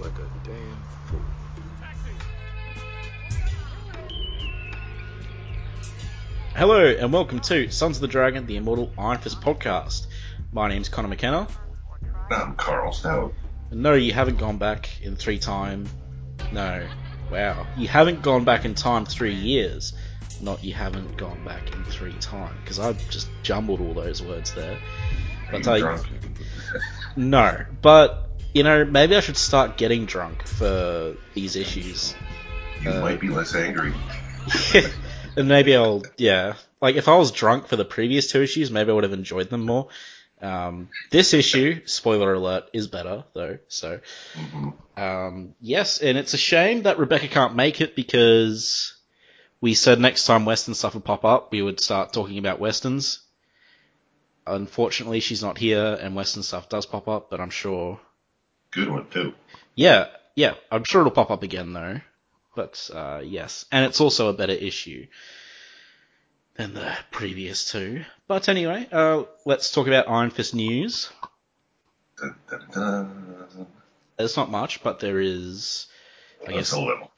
like a damn fool. Hello and welcome to Sons of the Dragon, the Immortal Iron Fist podcast. My name's Connor McKenna. I'm Carl Stout. No, you haven't gone back in three time. No, wow, you haven't gone back in time three years. Not you haven't gone back in three time because I've just jumbled all those words there. Are But you I- drunk? No, but you know maybe I should start getting drunk for these issues. You uh, might be less angry. and maybe I'll, yeah. Like, if I was drunk for the previous two issues, maybe I would have enjoyed them more. Um, this issue, spoiler alert, is better, though, so. Mhm. Um, yes, and it's a shame that Rebecca can't make it because we said next time Western stuff would pop up, we would start talking about Westerns. Unfortunately, she's not here, and Western stuff does pop up, but I'm sure Good one too. yeah, yeah, I'm sure it'll pop up again though. But uh, yes, and it's also a better issue than the previous two. But anyway, uh, let's talk about Iron Fist news. Dun, dun, dun. There's not much, but there is. I That's guess a little.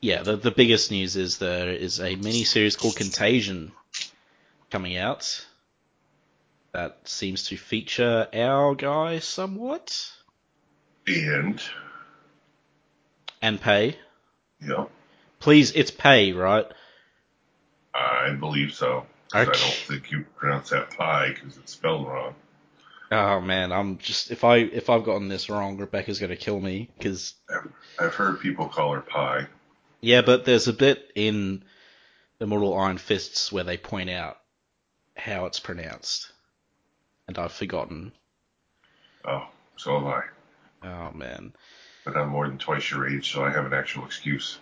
yeah. The the biggest news is there is a mini series called Contagion coming out. That seems to feature our guy somewhat And and Pei. yeah, Please, it's Pei, right? I believe so. 'Cause I don't think you pronounce that pie because it's spelled wrong. Oh man, I'm just if I if I've gotten this wrong, Rebecca's gonna kill me because I've, I've heard people call her pie. yeah, but there's a bit in the Mortal Iron Fists where they point out how it's pronounced, and I've forgotten. Oh, so have I. Oh man, But I'm more than twice your age, so I have an actual excuse.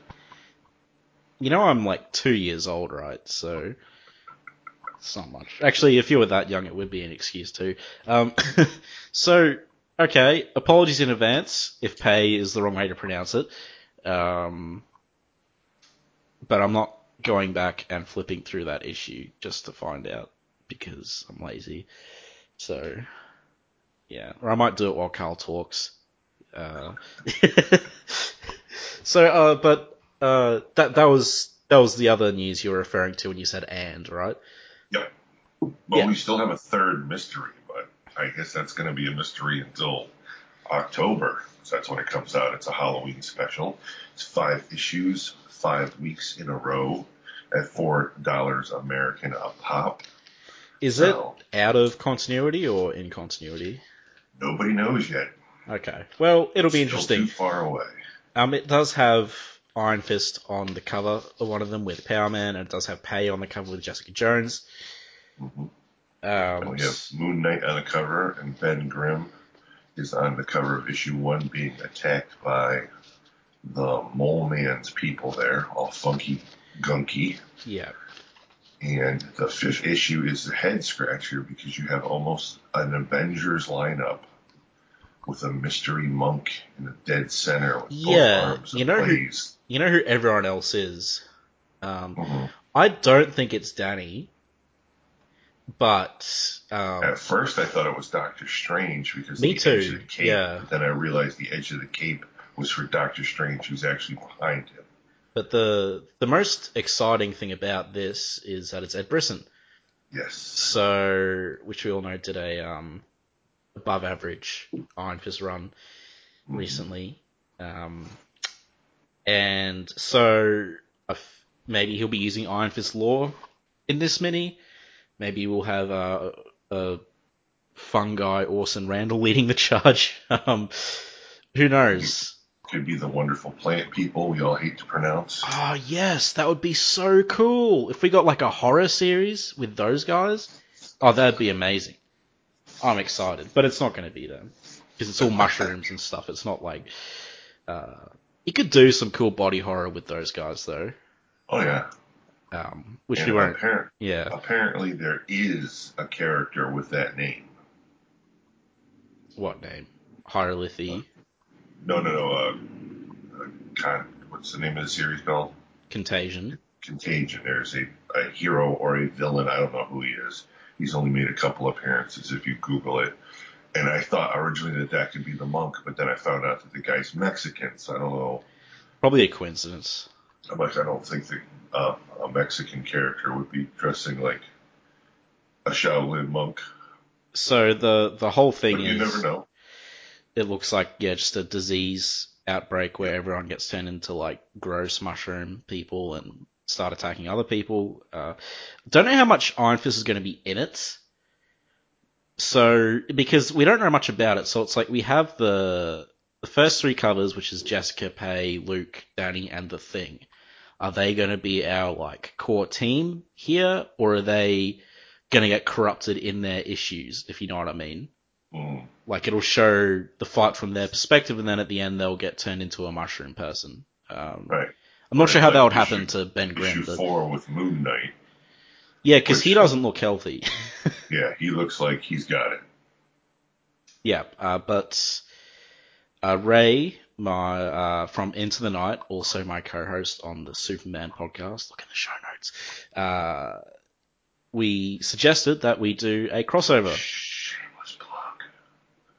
you know I'm like two years old, right? So it's not much. Actually, if you were that young, it would be an excuse too. Um, so okay, apologies in advance if Pei is the wrong way to pronounce it. Um, but I'm not going back and flipping through that issue just to find out because I'm lazy. So yeah, or I might do it while Carl talks. Uh, so, uh, but uh, that that was that was the other news you were referring to when you said "and," right? Yep. Well, Yeah. we still have a third mystery, but I guess that's going to be a mystery until October. So that's when it comes out. It's a Halloween special. It's five issues, five weeks in a row, at four dollars American a pop. Is So- it out of continuity or in continuity? Nobody knows yet. Okay, well, it'll be Still interesting. Too far away. Um, it does have Iron Fist on the cover of one of them with Power Man, and it does have Pei on the cover with Jessica Jones. Mhm. And Um, we have Moon Knight on the cover, and Ben Grimm is on the cover of issue one, being attacked by the Mole Man's people there, all funky, gunky. yeah, And the fifth issue is the head scratcher because you have almost an Avengers lineup with a mystery monk in the dead center with Yeah, both arms you know who- you know who everyone else is. Um, Mhm. I don't think it's Danny, but um, At first, I thought it was Doctor Strange because Me the edge of the cape. yeah. But then I realized the edge of the cape was for Doctor Strange, who's actually behind him. But the the most exciting thing about this is that it's Ed Brisson. Yes. So, which we all know did a um, above average Iron Fist run recently, um, and so f- maybe he'll be using Iron Fist lore in this mini. Maybe we'll have a, a fun guy Orson Randall leading the charge. um, who knows? Could be the wonderful plant people we all hate to pronounce. Oh yes, that would be so cool if we got like a horror series with those guys. Oh, that'd be amazing. I'm excited, but it's not going to be them because it's all mushrooms and stuff. It's not like uh, you could do some cool body horror with those guys though, Oh yeah. um, which And we won't. appar- Yeah, apparently there is a character with that name. what name? H'ylthri No, no, no. Uh, uh, con- what's the name of the series called? Contagion. Contagion. There's a, a hero or a villain. I don't know who he is. He's only made a couple appearances if you Google it. And I thought originally that that could be the monk, but then I found out that the guy's Mexican, so I don't know. Probably a coincidence. I'm like, I don't think that uh, a Mexican character would be dressing like a Shaolin monk. So the the whole thing But is you never know. It looks like yeah, just a disease outbreak where everyone gets turned into like gross mushroom people and start attacking other people. Uh, don't know how much Iron Fist is going to be in it. So because we don't know much about it, so it's like we have the the first three covers, which is Jessica, Pei, Luke, Danny, and the Thing. Are they going to be our like core team here, or are they going to get corrupted in their issues? If you know what I mean Mm. like it'll show the fight from their perspective, and then at the end they'll get turned into a mushroom person. Um, Right. I'm not sure how Like that would issue- happen to Ben Grimm. Issue four with Moon Knight. yeah, because he doesn't look healthy. Yeah, he looks like he's got it. yeah, uh, but uh, Ray, my uh, from Into the Night, also my co-host on the Superman podcast. Look in the show notes. Uh, we suggested that we do a crossover.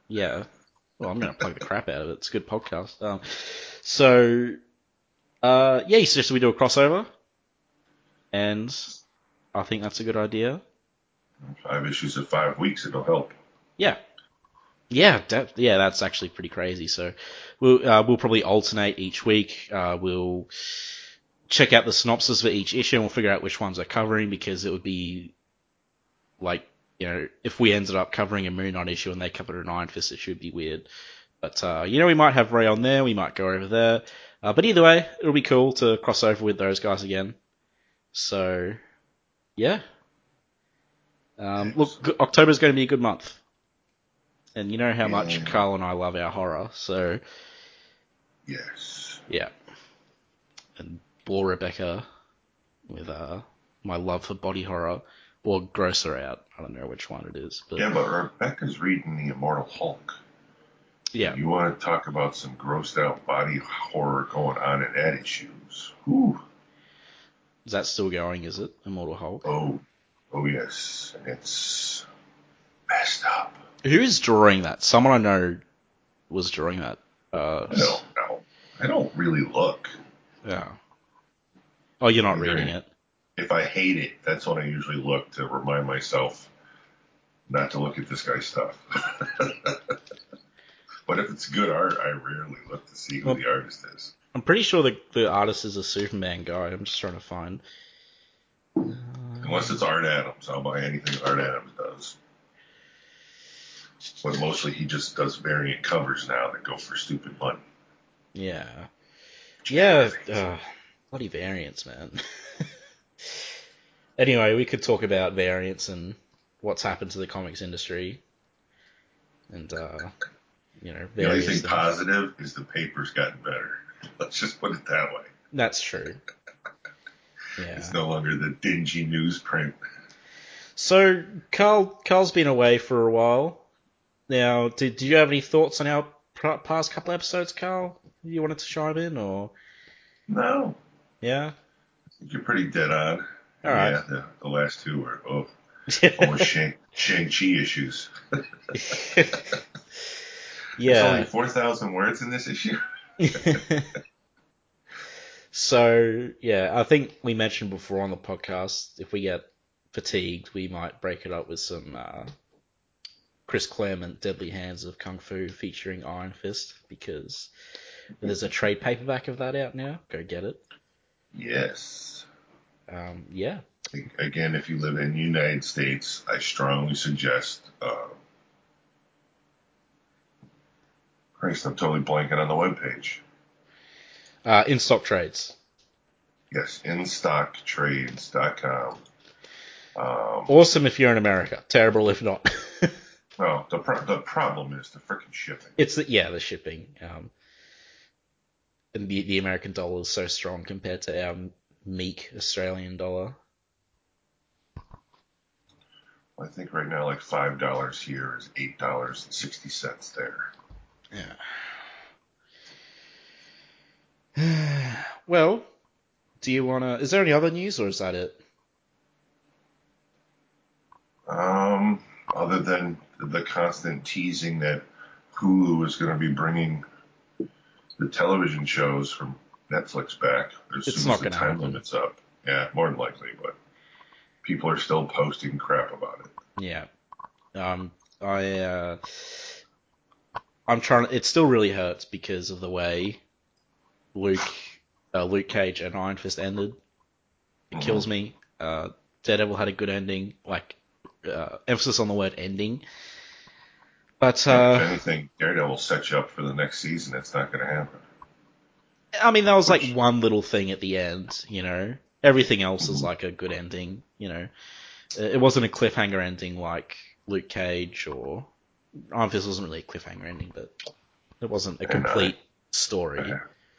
Yeah. Well, I'm going to plug the crap out of it. It's a good podcast. Um, so, uh, yeah, he suggested we do a crossover. And I think that's a good idea. Five issues in five weeks, it'll help. Yeah. Yeah, that, yeah, that's actually pretty crazy. So we'll uh, we'll probably alternate each week. Uh, we'll check out the synopsis for each issue and we'll figure out which ones we're covering because it would be like you know if we ended up covering a Moon Knight issue and they covered an Iron Fist issue, it'd be weird. But uh, you know we might have Ray on there, we might go over there. Uh, but either way, it'll be cool to cross over with those guys again. So yeah. Um, look, October's going to be a good month. And you know how much Carl and I love our horror, so Yes. yeah. And bore Rebecca with uh, my love for body horror, or gross her out. I don't know which one it is, but Yeah, but Rebecca's reading The Immortal Hulk. yeah. You want to talk about some grossed out body horror going on in that issues? Whew. Is that still going? Is it Immortal Hulk? Oh, oh yes. It's messed up. Who is drawing that? Someone I know was drawing that. Uh, I don't know. I don't really look. yeah. Oh, you're not reading it. If I hate it, that's when I usually look to remind myself not to look at this guy's stuff. but if it's good art, I rarely look to see who Well- the artist is. I'm pretty sure the the artist is a Superman guy. I'm just trying to find. Unless it's Art Adams, I'll buy anything Art Adams does. But mostly he just does variant covers now that go for stupid money. Yeah. Yeah. Uh, bloody variants, man. anyway, we could talk about variants and what's happened to the comics industry. And, uh, you know, The only thing things. positive is the paper's gotten better. Let's just put it that way. That's true. Yeah. It's no longer the dingy newsprint. So, Carl, Carl's been away for a while. Now, did, did you have any thoughts on our past couple episodes, Carl? You wanted to chime in, or No, yeah? You're pretty dead on. All right. Yeah, the, the last two were oh, almost Shang, Shang-Chi issues. There's yeah. only 4,000 words in this issue. so yeah, I think we mentioned before on the podcast if we get fatigued, we might break it up with some uh, Chris Claremont Deadly Hands of Kung Fu featuring Iron Fist because there's a trade paperback of that out now. Go get it. Yes. Um, yeah, Again, if you live in the United States, I strongly suggest. Uh, Christ, I'm totally blanking on the webpage. uh, in stock trades. Yes, instocktrades.com. Um, Awesome if you're in America. Terrible if not. well, the, pro- the problem is the freaking shipping. it's the yeah the shipping. Um, the the American dollar is so strong compared to our meek Australian dollar. I think right now, like $5 here is $8.60 there. Yeah. well, do you wanna? Is there any other news or is that it? Um, other than the constant teasing that Hulu is going to be bringing the television shows from Netflix back as It's soon as the time happen. limit's up. Yeah, more than likely, but people are still posting crap about it. Yeah. Um, I, uh, I'm trying. It still really hurts because of the way Luke, uh, Luke Cage and Iron Fist ended. It Mhm. kills me. Uh, Daredevil had a good ending, like uh, emphasis on the word ending. But if uh, anything, Daredevil sets you up for the next season. It's not going to happen. I mean, that was like one little thing at the end, you know. Everything else is Mhm. like a good ending, you know. Uh, It wasn't a cliffhanger ending like Luke Cage or Iron Fist wasn't really a cliffhanger ending, but it wasn't a complete story.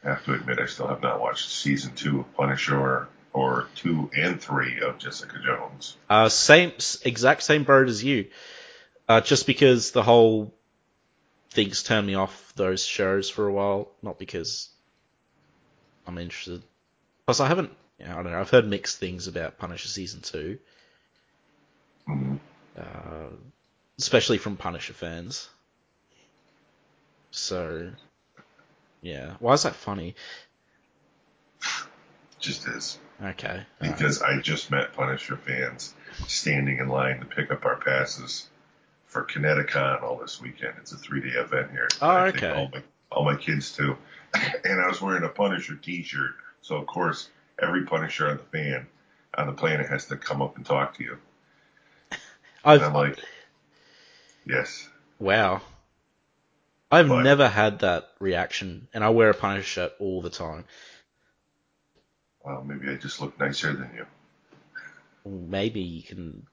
I have to admit, I still have not watched season two of Punisher or, or two and three of Jessica Jones. Uh, same, exact same boat as you. Uh, just because the whole things turned me off those shows for a while, not because I'm interested. Plus, I haven't. Yeah, I don't know. I've heard mixed things about Punisher season two. Mhm. uh, especially from Punisher fans. So, yeah. Why is that funny? Just is. Okay. Because I just met Punisher fans standing in line to pick up our passes for Kineticon all this weekend. It's a three day event here. Oh, I okay. All my, all my kids too. and I was wearing a Punisher t shirt. So, of course, every Punisher on the fan on the planet has to come up and talk to you. And I'm like, yes. wow. I've But- never had that reaction, and I wear a Punisher shirt all the time. Well, maybe I just look nicer than you. Maybe you can.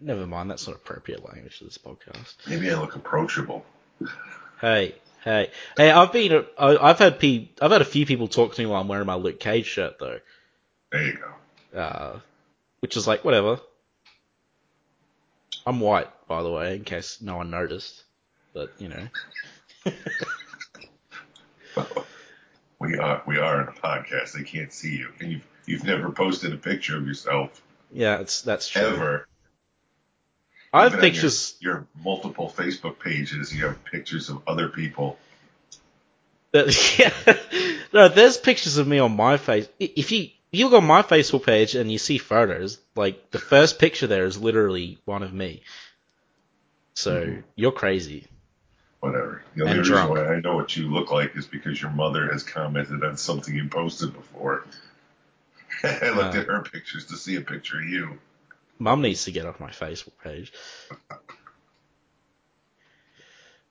Never mind. That's not appropriate language for this podcast. Maybe I look approachable. Hey, hey, hey! I've been. I- I've had pe- I've had a few people talk to me while I'm wearing my Luke Cage shirt though. There you go. uh, which is like whatever. I'm white, by the way, in case no one noticed. But you know, We are we are in a podcast. They can't see you, and you've you've never posted a picture of yourself yeah, it's that's true. ever. I have Even on your- pictures. Your, multiple Facebook pages. You have pictures of other people. That, yeah, no, there's pictures of me on my face. If you if you look on my Facebook page and you see photos, like the first picture there is literally one of me. So Mhm. you're crazy. Whatever. The only And reason drunk. why I know what you look like is because your mother has commented on something you posted before. I looked Uh. at her pictures to see a picture of you. Mum needs to get off my Facebook page.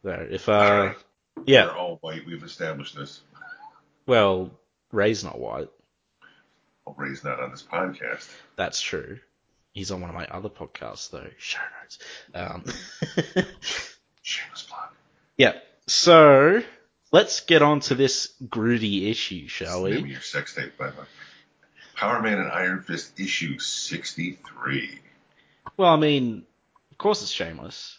There, if uh, Alright. yeah, They're all white. We've established this. well, Ray's not white. Well, Ray's not on this podcast. That's true. He's on one of my other podcasts, though. Show notes. Um, Shameless plug. yeah. So let's get on to this Groody issue, shall we? your sex tape, by the way. Power Man and Iron Fist issue 63. Well, I mean, of course it's shameless.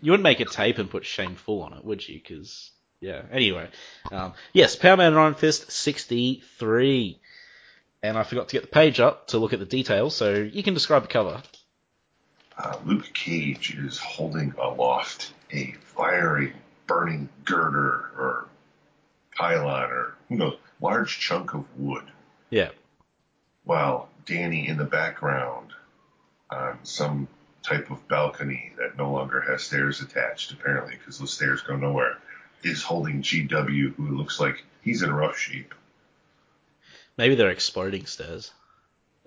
You wouldn't make a tape and put shameful on it, would you? Because yeah. Anyway, um, yes, Power Man and Iron Fist 63. And I forgot to get the page up to look at the details, so you can describe the cover. Uh, Luke Cage is holding aloft a fiery, burning girder or pylon or who knows, large chunk of wood, Yeah. While Danny in the background on some type of balcony that no longer has stairs attached, apparently, because those stairs go nowhere, is holding GW, who looks like he's in rough shape. Maybe they're exploding stairs.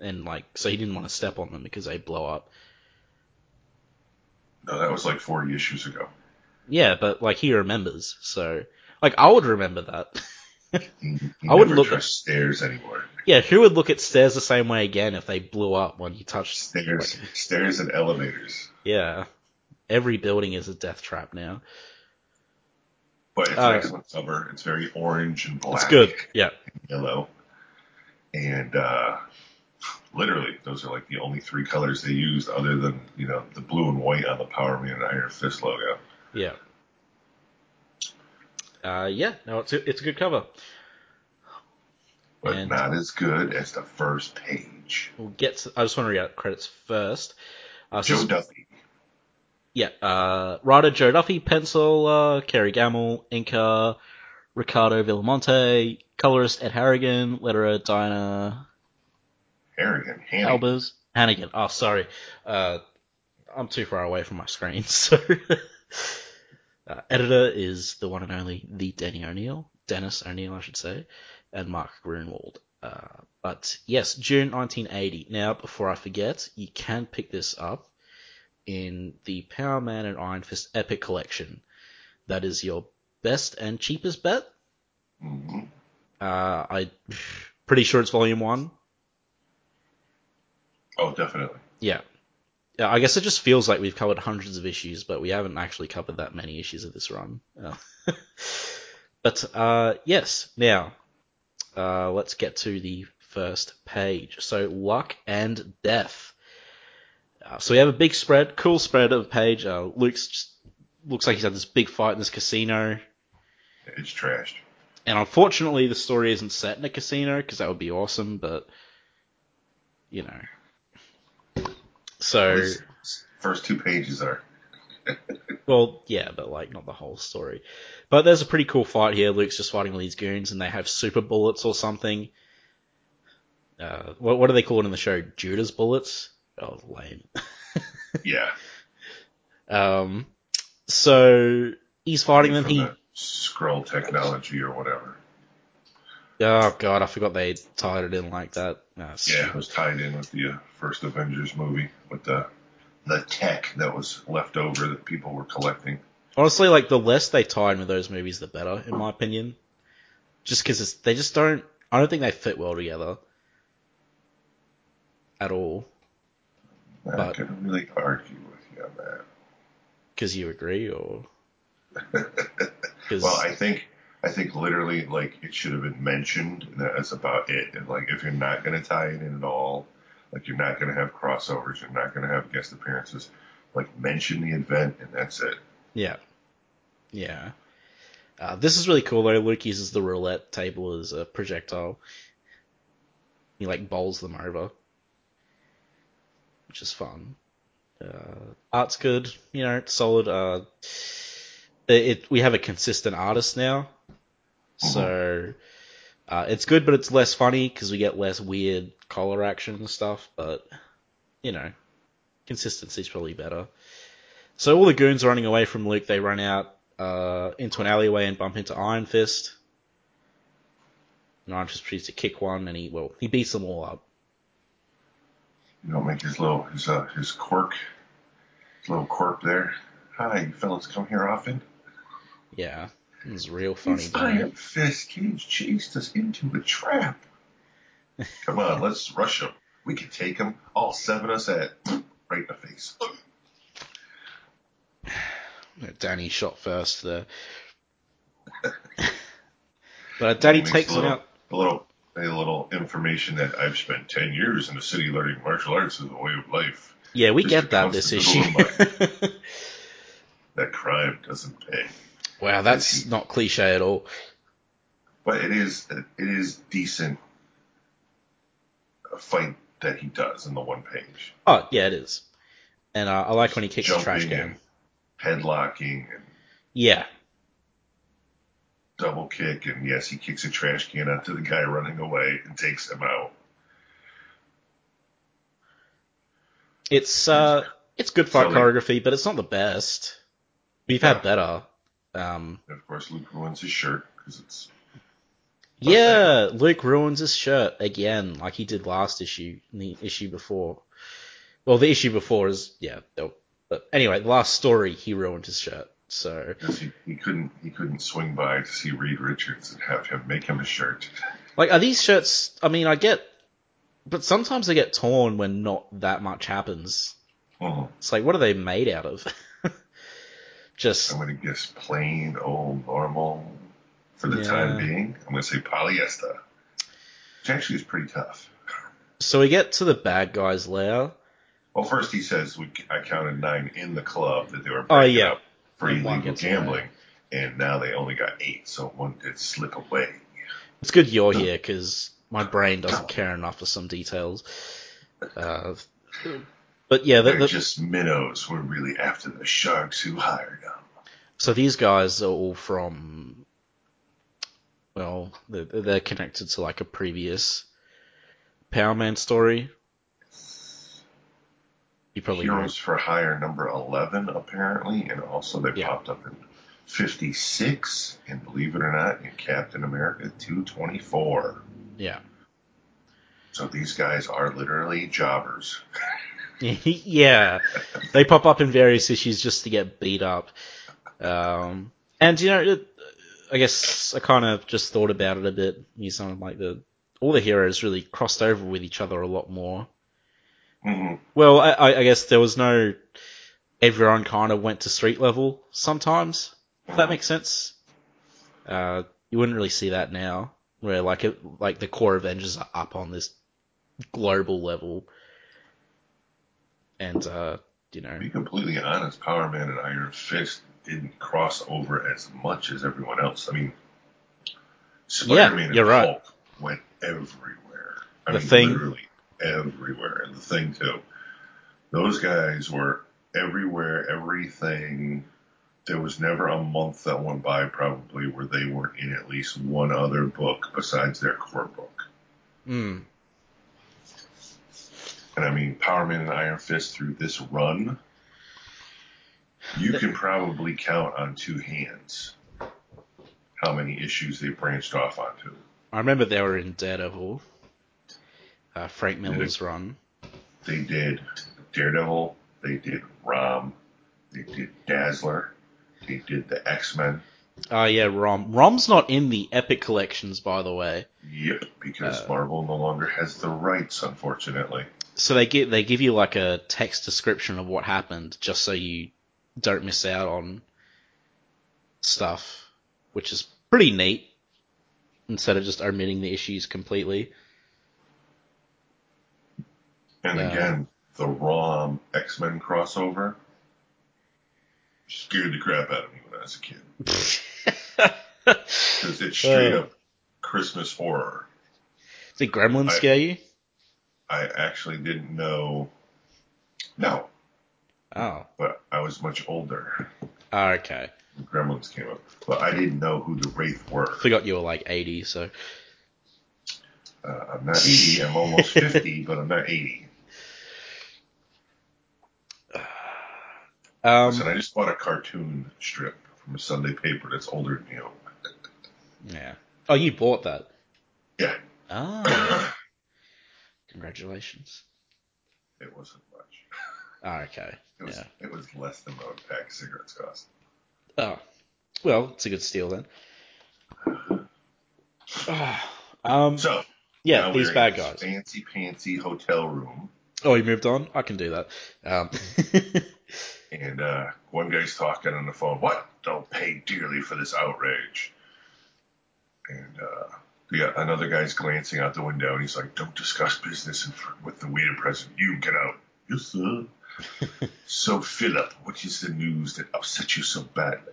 And like, so he didn't want to step on them because they blow up. No, that was like 40 issues ago. Yeah, but like he remembers, so like I would remember that. I wouldn't look at stairs anymore. yeah, who would look at stairs the same way again if they blew up when you touched Stairs, like, stairs and elevators. yeah. Every building is a death trap now. But it's Uh, excellent cover. It's very orange and black. It's good. Yeah. and Yellow. And uh, literally, those are like the only three colors they used, other than you know the blue and white on the Power Man and Iron Fist logo. Yeah. Uh, yeah, no, it's a, it's a good cover. But And- not as good as the first page. We'll get to, I just want to read out credits first. Uh, Jo this- Duffy. yeah, uh, writer Jo Duffy, pencil, uh, Kerry Gammill, inker Ricardo Villamonte, colorist Ed Harrigan, letterer Diana Harrigan, Hannigan. Albers, Hannigan. Oh, sorry. Uh, I'm too far away from my screen, so. Uh, editor is the one and only the Denny O'Neil, Dennis O'Neil, I should say, and Mark Gruenwald. Uh, but yes, June 1980. Now, before I forget, you can pick this up in the Power Man and Iron Fist Epic Collection. That is your best and cheapest bet. hmm Uh, I pretty sure it's volume one. Oh, definitely. Yeah. Yeah, I guess it just feels like we've covered hundreds of issues, but we haven't actually covered that many issues of this run. Uh, but uh, yes, now uh, let's get to the first page. So luck and death. Uh, so we have a big spread, cool spread of page. Uh, Luke's just looks like he's had this big fight in this casino, It's trashed. and unfortunately the story isn't set in a casino because that would be awesome, but you know. So first two pages are. Well, yeah, but like not the whole story. But there's a pretty cool fight here. Luke's just fighting all these goons, and they have super bullets or something. Uh, what, what do they call it in the show? Judas bullets. Oh, lame. Yeah. Um, so he's fighting them. He, scroll technology or whatever. Oh god, I forgot they tied it in like that. Ah, Yeah, it was tied in with the uh, first Avengers movie with the the tech that was left over that people were collecting. Honestly, like the less they tie in with those movies, the better, in my opinion. Just because they just don't. I don't think they fit well together. At all. I But- couldn't really argue with you on that. Because you agree, or Well, I think I think literally like it should have been mentioned, that's about it. And like if you're not going to tie it in at all, like you're not going to have crossovers, you're not going to have guest appearances, like mention the event and that's it. yeah, yeah. Uh, this is really cool. Luke uses the roulette table as a projectile. He like bowls them over, which is fun. Uh, art's good, you know, it's solid. Uh, it, it we have a consistent artist now, so uh, it's good, but it's less funny because we get less weird collar action and stuff. But you know, consistency's probably better. So all the goons are running away from Luke. They run out uh, into an alleyway and bump into Iron Fist. And Iron Fist proceeds to kick one, and he well he beats them all up. You know, make his little his uh, his quirk, his little quirk there. Hi, you fellas come here often. Yeah, it was real funny. Doing Iron. Fist Cage chased us into a trap. Come on, let's rush him. We can take him, all seven of us at right in the face. Danny shot first there. but Danny takes a him little, out. A little, a little information that I've spent ten years in the city learning martial arts as a way of life. Yeah, we Just get that this issue. That crime doesn't pay, wow, that's not cliche at all. but it is it is decent. A fight that he does in the one page, Oh, yeah, it is. And uh, I like when he kicks the trash can. headlocking and Yeah, double kick, and yes, he kicks a trash can onto the guy running away and takes him out. it's uh, it's good fight Silly. choreography, but it's not the best. We've Yeah. had better. Um, of course, Luke ruins his shirt because it's yeah, Luke ruins his shirt again, like he did last issue, and the issue before. Well, the issue before is yeah, no, but anyway, the last story he ruined his shirt. So he, he couldn't he couldn't swing by to see Reed Richards and have him make him a shirt. Like, are these shirts? I mean, I get, but sometimes they get torn when not that much happens. Mhm. It's like, what are they made out of? Just I'm gonna guess plain old normal for the Yeah. time being. I'm gonna say polyester, which actually is pretty tough. so we get to the bad guys' lair. Well, first he says we I counted nine in the club that they were Oh, yeah. up for And illegal gambling, and now they only got eight, so one did slip away. It's good you're here because my brain doesn't care enough for some details. Uh, But yeah, the, They're just minnows. We're really after the sharks who hired them. so these guys are all from. Well, they're, they're connected to like a previous Power Man story. You probably know. Heroes for Hire number 11, apparently, and also they Yeah. popped up in 56, and believe it or not, in Captain America 224. Yeah. So these guys are literally jobbers. yeah, they pop up in various issues just to get beat up. Um, and you know, it, I guess I kind of just thought about it a bit. You sound like the all the heroes really crossed over with each other a lot more. hmm Well, I, I I guess there was no. Everyone kind of went to street level sometimes. If that makes sense. Uh, you wouldn't really see that now, where like it, like the core Avengers are up on this global level, and uh, you know, To be completely honest, Power Man and Iron Fist didn't cross over as much as everyone else. I mean, Spider-Man and right. Hulk went everywhere. I The mean, Thing. literally everywhere, and the Thing too. Those guys were everywhere, everything. There was never a month that went by, probably, where they weren't in at least one other book besides their core book. mm, And I mean, Power Man and Iron Fist through this run, you can probably count on two hands how many issues they branched off onto. I remember they were in Daredevil, uh, Frank Miller's run. They did Daredevil, they did Rom, they did Dazzler, they did the X Men. Oh yeah, Rom. Rom's not in the Epic collections, by the way. Yep, because Uh, Marvel no longer has the rights, unfortunately. So they give they give you like a text description of what happened, just so you don't miss out on stuff, which is pretty neat. Instead of just omitting the issues completely. And Yeah. again, the Rom X Men crossover scared the crap out of me when I was a kid. Because it's straight Uh. up Christmas horror. Did Gremlins I- scare you? I actually didn't know. No, Oh. but I was much older oh, okay. when Gremlins came up. But I didn't know who the Wraith were. Forgot you were like 80, so. Uh, I'm not 80. I'm almost 50, but I'm not 80. Um, Listen, I just bought a cartoon strip from a Sunday paper that's older than you. yeah. Oh, you bought that? Yeah. Ah. Congratulations. It wasn't much. Oh, okay. It was Yeah. it was less than what a pack of cigarettes cost. Oh. Well, it's a good steal then. Ah, um, So yeah, these we're bad in guys. fancy pantsy hotel room, Oh, you moved on? I can do that. Um, and uh, one guy's talking on the phone. What? Don't pay dearly for this outrage. And uh, the, another guy's glancing out the window, and he's like, "Don't discuss business fr- with the waiter present. You get out." Yes, sir. so, Philip, what is the news that upset you so badly?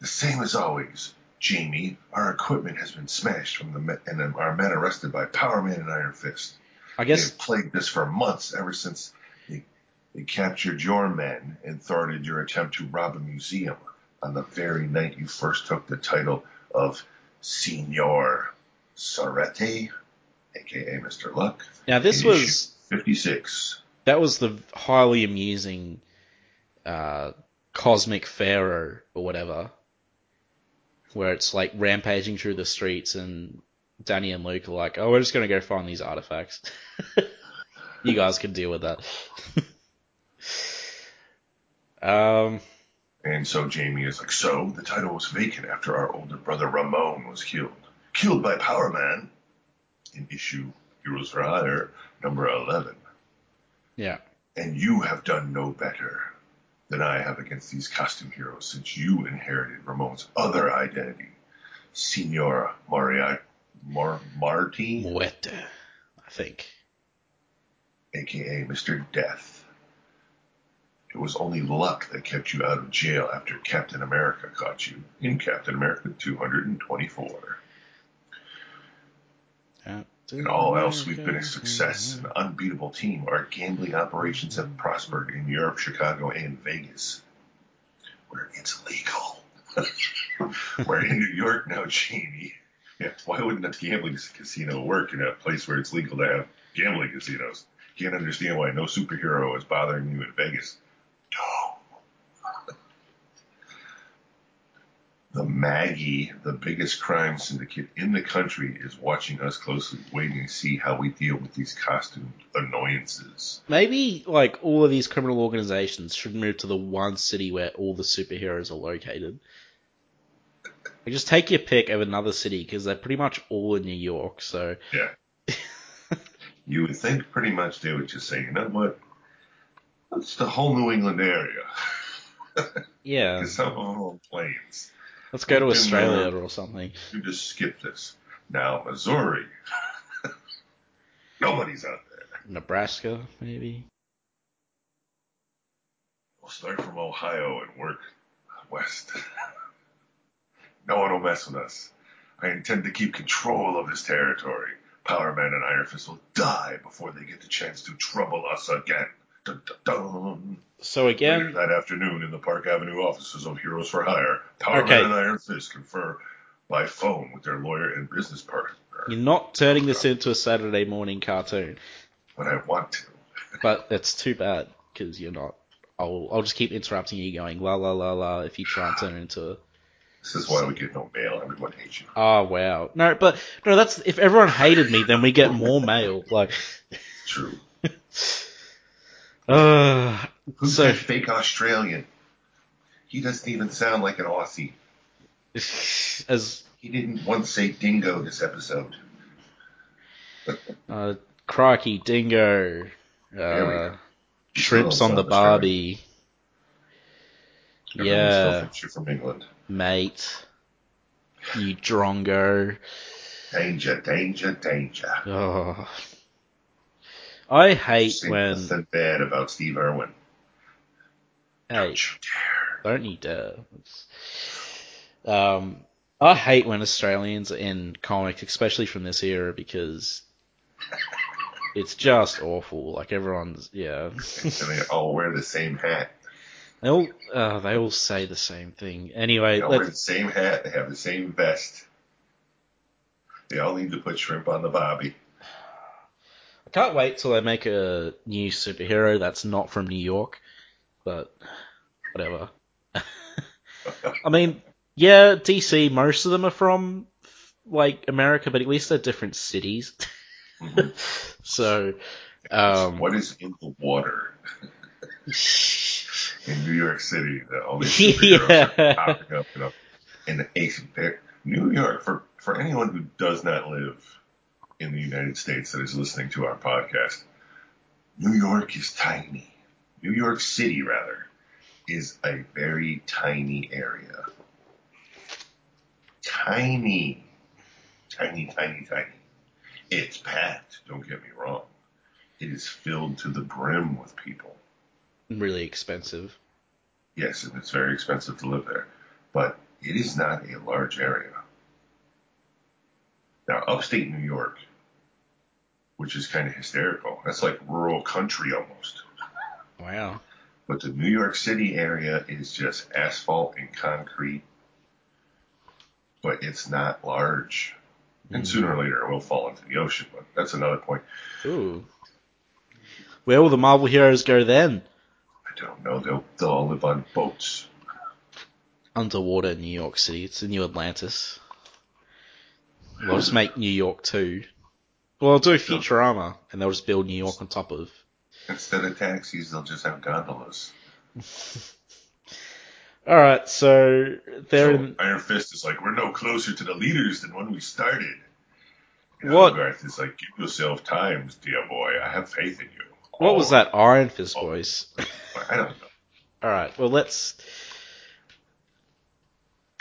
The same as always, Jamie. Our equipment has been smashed from the men, and our men arrested by Power Man and Iron Fist. I guess They've plagued us for months, ever since they, they captured your men and thwarted your attempt to rob a museum on the very night you first took the title of Signor Suerte, aka Mr. Luck. now this was 56. that was the highly amusing uh, cosmic pharaoh or whatever, where it's like rampaging through the streets and Danny and Luke are like, "Oh, we're just gonna go find these artifacts. you guys can deal with that." um, And so Jamie is like, so the title was vacant after our older brother Ramon was killed. Killed by Power Man in issue Heroes for Hire, number 11. yeah, And you have done no better than I have against these costume heroes since you inherited Ramon's other identity, Signor Maria, Mar, Marti, Muerte, I think. aka Mr. Death. It was only luck that kept you out of jail after Captain America caught you in Captain America 224. Yeah, In all else, we've been a success, an unbeatable team. Our gambling operations have prospered in Europe, Chicago, and Vegas, where it's legal. We're in New York now, Jamie. Yeah, why wouldn't a gambling casino work in a place where it's legal to have gambling casinos? Can't understand why no superhero is bothering you in Vegas. The Maggia, the biggest crime syndicate in the country, is watching us closely, waiting to see how we deal with these costume annoyances. Maybe like all of these criminal organizations should move to the one city where all the superheroes are located. Like, just take your pick of another city because they're pretty much all in New York. So Yeah. you would think pretty much they would just say, you know what? It's the whole New England area. yeah, Because some of them are on planes. Let's go to Australia or something. You just skip this. Now, Missouri. Nobody's out there. Nebraska, maybe. We'll start from Ohio and work west. no one will mess with us. I intend to keep control of this territory. Power Man and Iron Fist will die before they get the chance to trouble us again. Dun, dun, dun. So Later again, that afternoon in the Park Avenue offices of Heroes for Hire, Power Okay. Man and Iron Fist confer by phone with their lawyer and business partner. you're not turning this into a Saturday morning cartoon, But I want to. but it's too bad because you're not. I'll I'll just keep interrupting you, going la la la la. If you try and turn it into a This is why we get no mail. Everyone hates you. Oh wow. No, but no, that's if everyone hated me, then we get more mail. Like, True. uh, Who's So- that fake Australian? He doesn't even sound like an Aussie. as He didn't once say dingo this episode. uh, crikey, dingo, There we uh, go. shrimps on the barbie, Everyone yeah. from England. mate, you drongo. Danger, danger, danger. Oh. I hate when nothing bad about Steve Irwin. hey, Don't you dare. Don't you dare. It's- Um, I hate when Australians are in comics, especially from this era, because it's just awful. Like everyone's, yeah, And they all wear the same hat. they all uh, they all say the same thing. Anyway, They all wear the same hat. They have the same vest. They all need to put shrimp on the bobby. Can't wait till they make a new superhero that's not from New York, but whatever. I mean, yeah, DC, most of them are from like America, but at least they're different cities. So, um, what is in the water in New York City The only Yeah. superheroes are popping up up? And the there, New York for for anyone who does not live in the United States that is listening to our podcast, New York is tiny. New York City, rather, is a very tiny area. Tiny, tiny, tiny, tiny. It's packed. Don't get me wrong. It is filled to the brim with people. really expensive. Yes, and it's very expensive to live there, but it is not a large area. Now, upstate New York, which is kind of hysterical, that's like rural country almost. Wow. But the New York City area is just asphalt and concrete, but it's not large. And Mm. sooner or later it will fall into the ocean, but that's another point. Ooh. Where will the Marvel heroes go then? I don't know. They'll, they'll all live on boats. Underwater in New York City. It's the new Atlantis. They'll just make New York too. Well, they'll do Futurama, and they'll just build New York on top of. Instead of taxis, they'll just have gondolas. Alright, so they're So in. Iron Fist is like, we're no closer to the leaders than when we started. And What- Hogarth is like, give yourself time, dear boy. I have faith in you. What was Oh, that Iron Fist Oh. voice? I don't know. Alright, well, let's.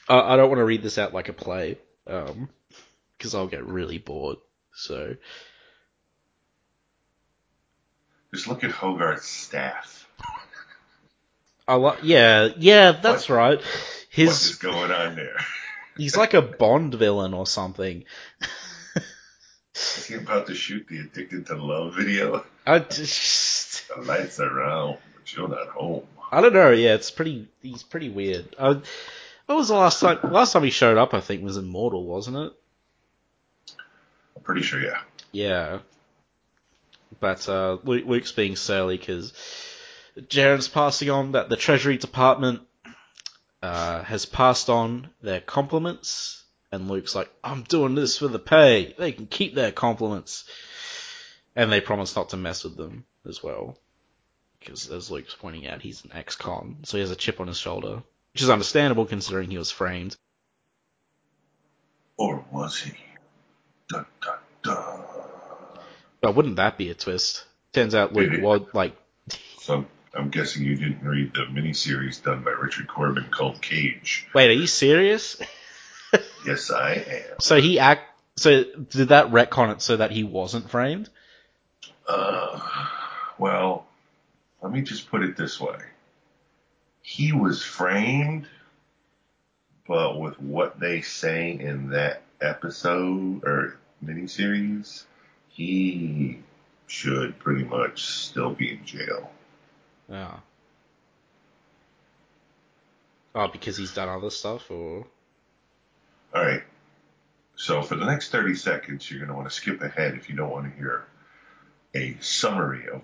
Uh, I don't want to read this out like a play, um, because I'll get really bored. So, Just look at Hogarth's staff. I like. Yeah, yeah, that's What- right. what His is going on there? He's like a Bond villain or something. Is he about to shoot the Addicted to Love video? I just, The lights are out, but you're not home. I don't know. Yeah, it's pretty. He's pretty weird. I, what was the last time? Last time he showed up, I think, was Immortal, wasn't it? I'm pretty sure, yeah. Yeah. But uh, Luke, Luke's being surly because Jaren's passing on that the Treasury Department uh, has passed on their compliments, and Luke's like, "I'm doing this for the pay. They can keep their compliments," and they promise not to mess with them as well, because as Luke's pointing out, he's an ex-con, so he has a chip on his shoulder, which is understandable considering he was framed. Or was he? Dun, dun, dun. But wouldn't that be a twist? Turns out Luke Maybe. was like So I'm guessing you didn't read the miniseries done by Richard Corben called Cage. Wait, are you serious? Yes, I am. So he act. So did that retcon it so that he wasn't framed? Uh, well, let me just put it this way. He was framed, but with what they say in that episode or miniseries, he should pretty much still be in jail. Yeah. Oh, because he's done other stuff, or All right. So for the next 30 seconds, you're going to want to skip ahead if you don't want to hear a summary of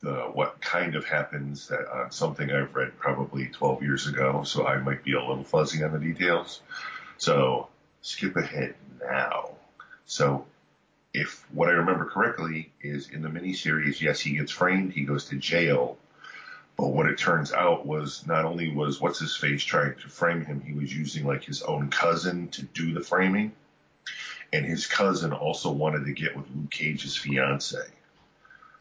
the what kind of happens that on something I've read probably 12 years ago. So I might be a little fuzzy on the details. So skip ahead now. So if what I remember correctly is in the miniseries, yes, he gets framed, he goes to jail. But what it turns out was not only was what's his face trying to frame him, he was using like his own cousin to do the framing. And his cousin also wanted to get with Luke Cage's fiance.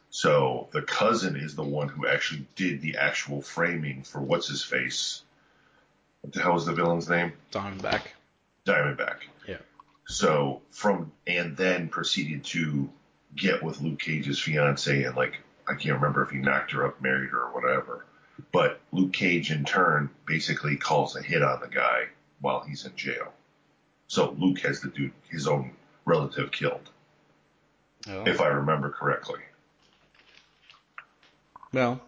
So the cousin is the one who actually did the actual framing for what's his face. What the hell is the villain's name? Diamondback. Diamondback. Yeah. So from and then proceeded to get with Luke Cage's fiance and like I can't remember if he knocked her up, married her, or whatever. But Luke Cage in turn basically calls a hit on the guy while he's in jail. So Luke has the dude his own relative killed, Oh. if I remember correctly. well,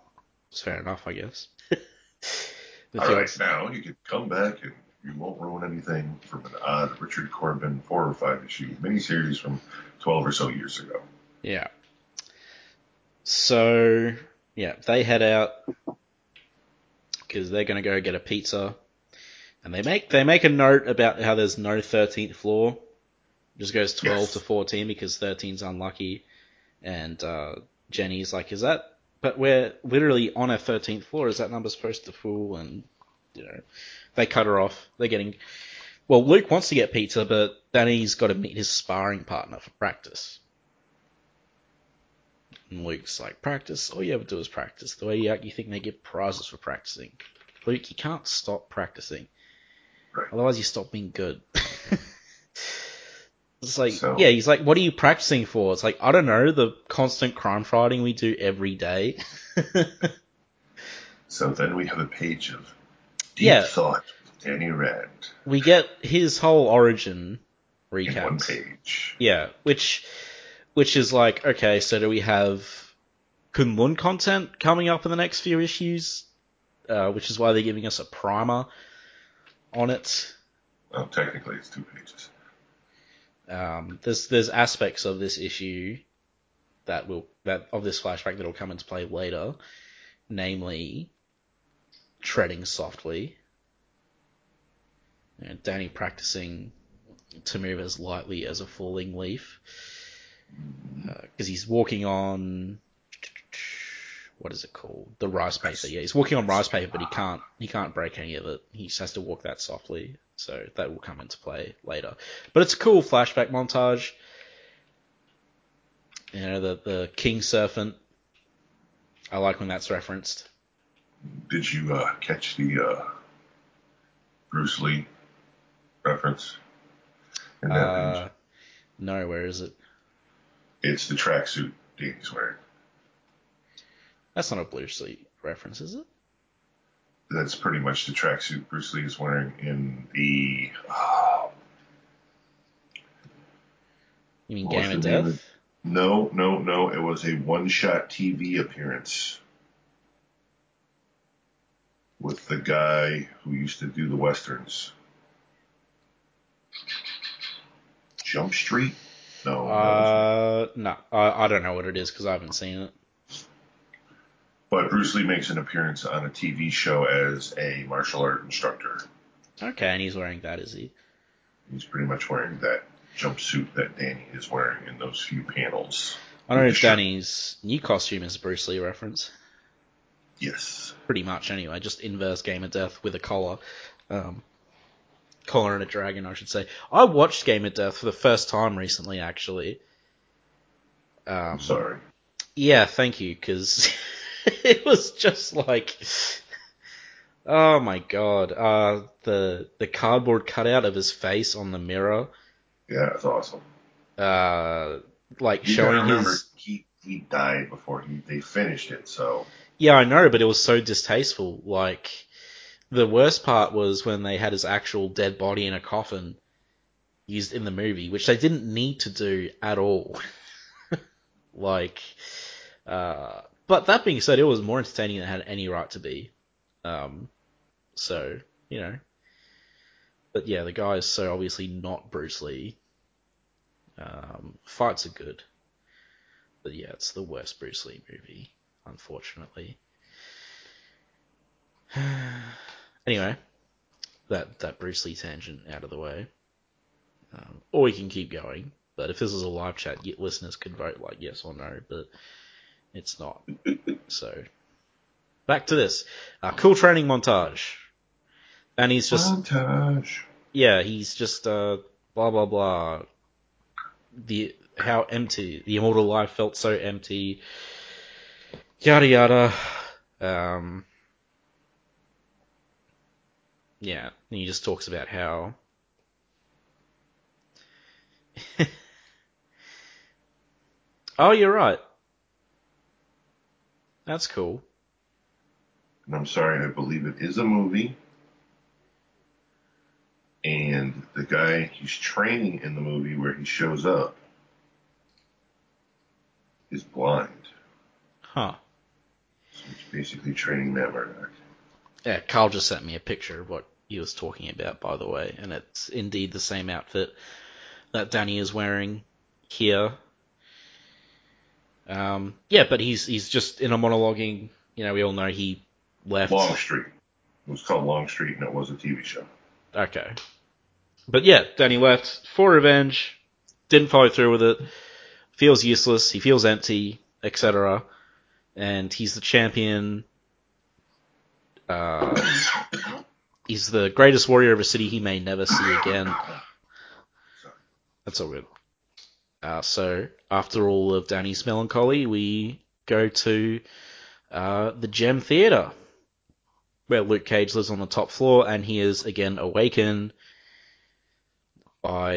it's fair enough, I guess. All right, now you can come back and you won't ruin anything from an odd Richard Corben four or five issue miniseries from twelve or so years ago. Yeah. So yeah, they head out because they're gonna go get a pizza, and they make they make a note about how there's no thirteenth floor. It just goes twelve Yes. to fourteen because 13's unlucky, and uh, Jenny's like, "Is that?" But we're literally on a thirteenth floor. Is that number supposed to fool? And you know, they cut her off. They're getting. Well, Luke wants to get pizza, but Danny's got to meet his sparring partner for practice. And Luke's like, practice? All you ever do is practice. The way you act, you think they give prizes for practicing. Luke, you can't stop practicing. Right. Otherwise, you stop being good. it's like, So- yeah, he's like, what are you practicing for? It's like, I don't know, the constant crime fighting we do every day. So then we have a page of deep Yeah. thought Danny Rand we get his whole origin in one recap. page. Yeah, which which is like, okay, so do we have Kunlun content coming up in the next few issues? Uh, which is why they're giving us a primer on it. Well, technically it's two pages. Um, there's there's aspects of this issue that will that of this flashback that will come into play later, namely treading softly. Danny practicing to move as lightly as a falling leaf. Uh, because he's walking on what is it called? The rice paper. Yeah he's walking on rice paper but he can't he can't break any of it. He just has to walk that softly. So that will come into play later. But it's a cool flashback montage. You know the the king serpent. I like when that's referenced Did you uh, catch the uh, Bruce Lee reference in that uh, page? no where is it It's the tracksuit Danny's wearing. that's not a Bruce Lee reference is it That's pretty much the tracksuit Bruce Lee is wearing in the. Uh, You mean Game of Death? of- No, no, no. It was a one-shot TV appearance with the guy who used to do the westerns. Jump Street? No. Uh, no, I, I don't know what it is because I haven't seen it. but Bruce Lee makes an appearance on a TV show as a martial art instructor. Okay, and he's wearing that, is he? He's pretty much wearing that jumpsuit that Danny is wearing in those few panels. I don't know if Danny's new costume is a Bruce Lee reference. Yes. Pretty much, anyway. Just inverse Game of Death with a collar. Um, collar and a dragon, I should say. I watched Game of Death for the first time recently, actually. Um, sorry. Yeah, thank you, because it was just like, oh my god, uh, the the cardboard cutout of his face on the mirror, Yeah, it's awesome. uh, like You showing his. he he died before he they finished it, so Yeah, I know, but it was so distasteful. Like, the worst part was when they had his actual dead body in a coffin used in the movie, which they didn't need to do at all. like, uh, but that being said, it was more entertaining than it had any right to be. Um, so, you know. But yeah, the guy is so obviously not Bruce Lee. Um, fights are good. But yeah, it's the worst Bruce Lee movie unfortunately. anyway, that that Bruce Lee tangent out of the way, um, or we can keep going. But if this is a live chat, y- listeners could vote like yes or no, but it's not. so back to this uh, cool training montage, and he's just montage. yeah, he's just uh blah blah blah. The how empty the immortal life felt so empty. Yada yada. Um. Yeah, and he just talks about how. oh, you're right. That's cool. And I'm sorry, I believe it is a movie. And the guy he's training in the movie where he shows up is blind. Huh. Basically training Matt Murdock. Yeah, Carl just sent me a picture of what he was talking about, by the way, and it's indeed the same outfit that Danny is wearing here. Um, yeah, but he's he's just in a monologuing. You know, we all know he left. Longstreet. It was called Longstreet and it was a TV show. Okay, but yeah, Danny left for revenge. Didn't follow through with it. Feels useless. He feels empty, etc. And he's the champion. Uh, he's the greatest warrior of a city he may never see again. That's all good. Uh, so after all of Danny's melancholy, we go to uh, the Gem Theater, where Luke Cage lives on the top floor, and he is again awakened by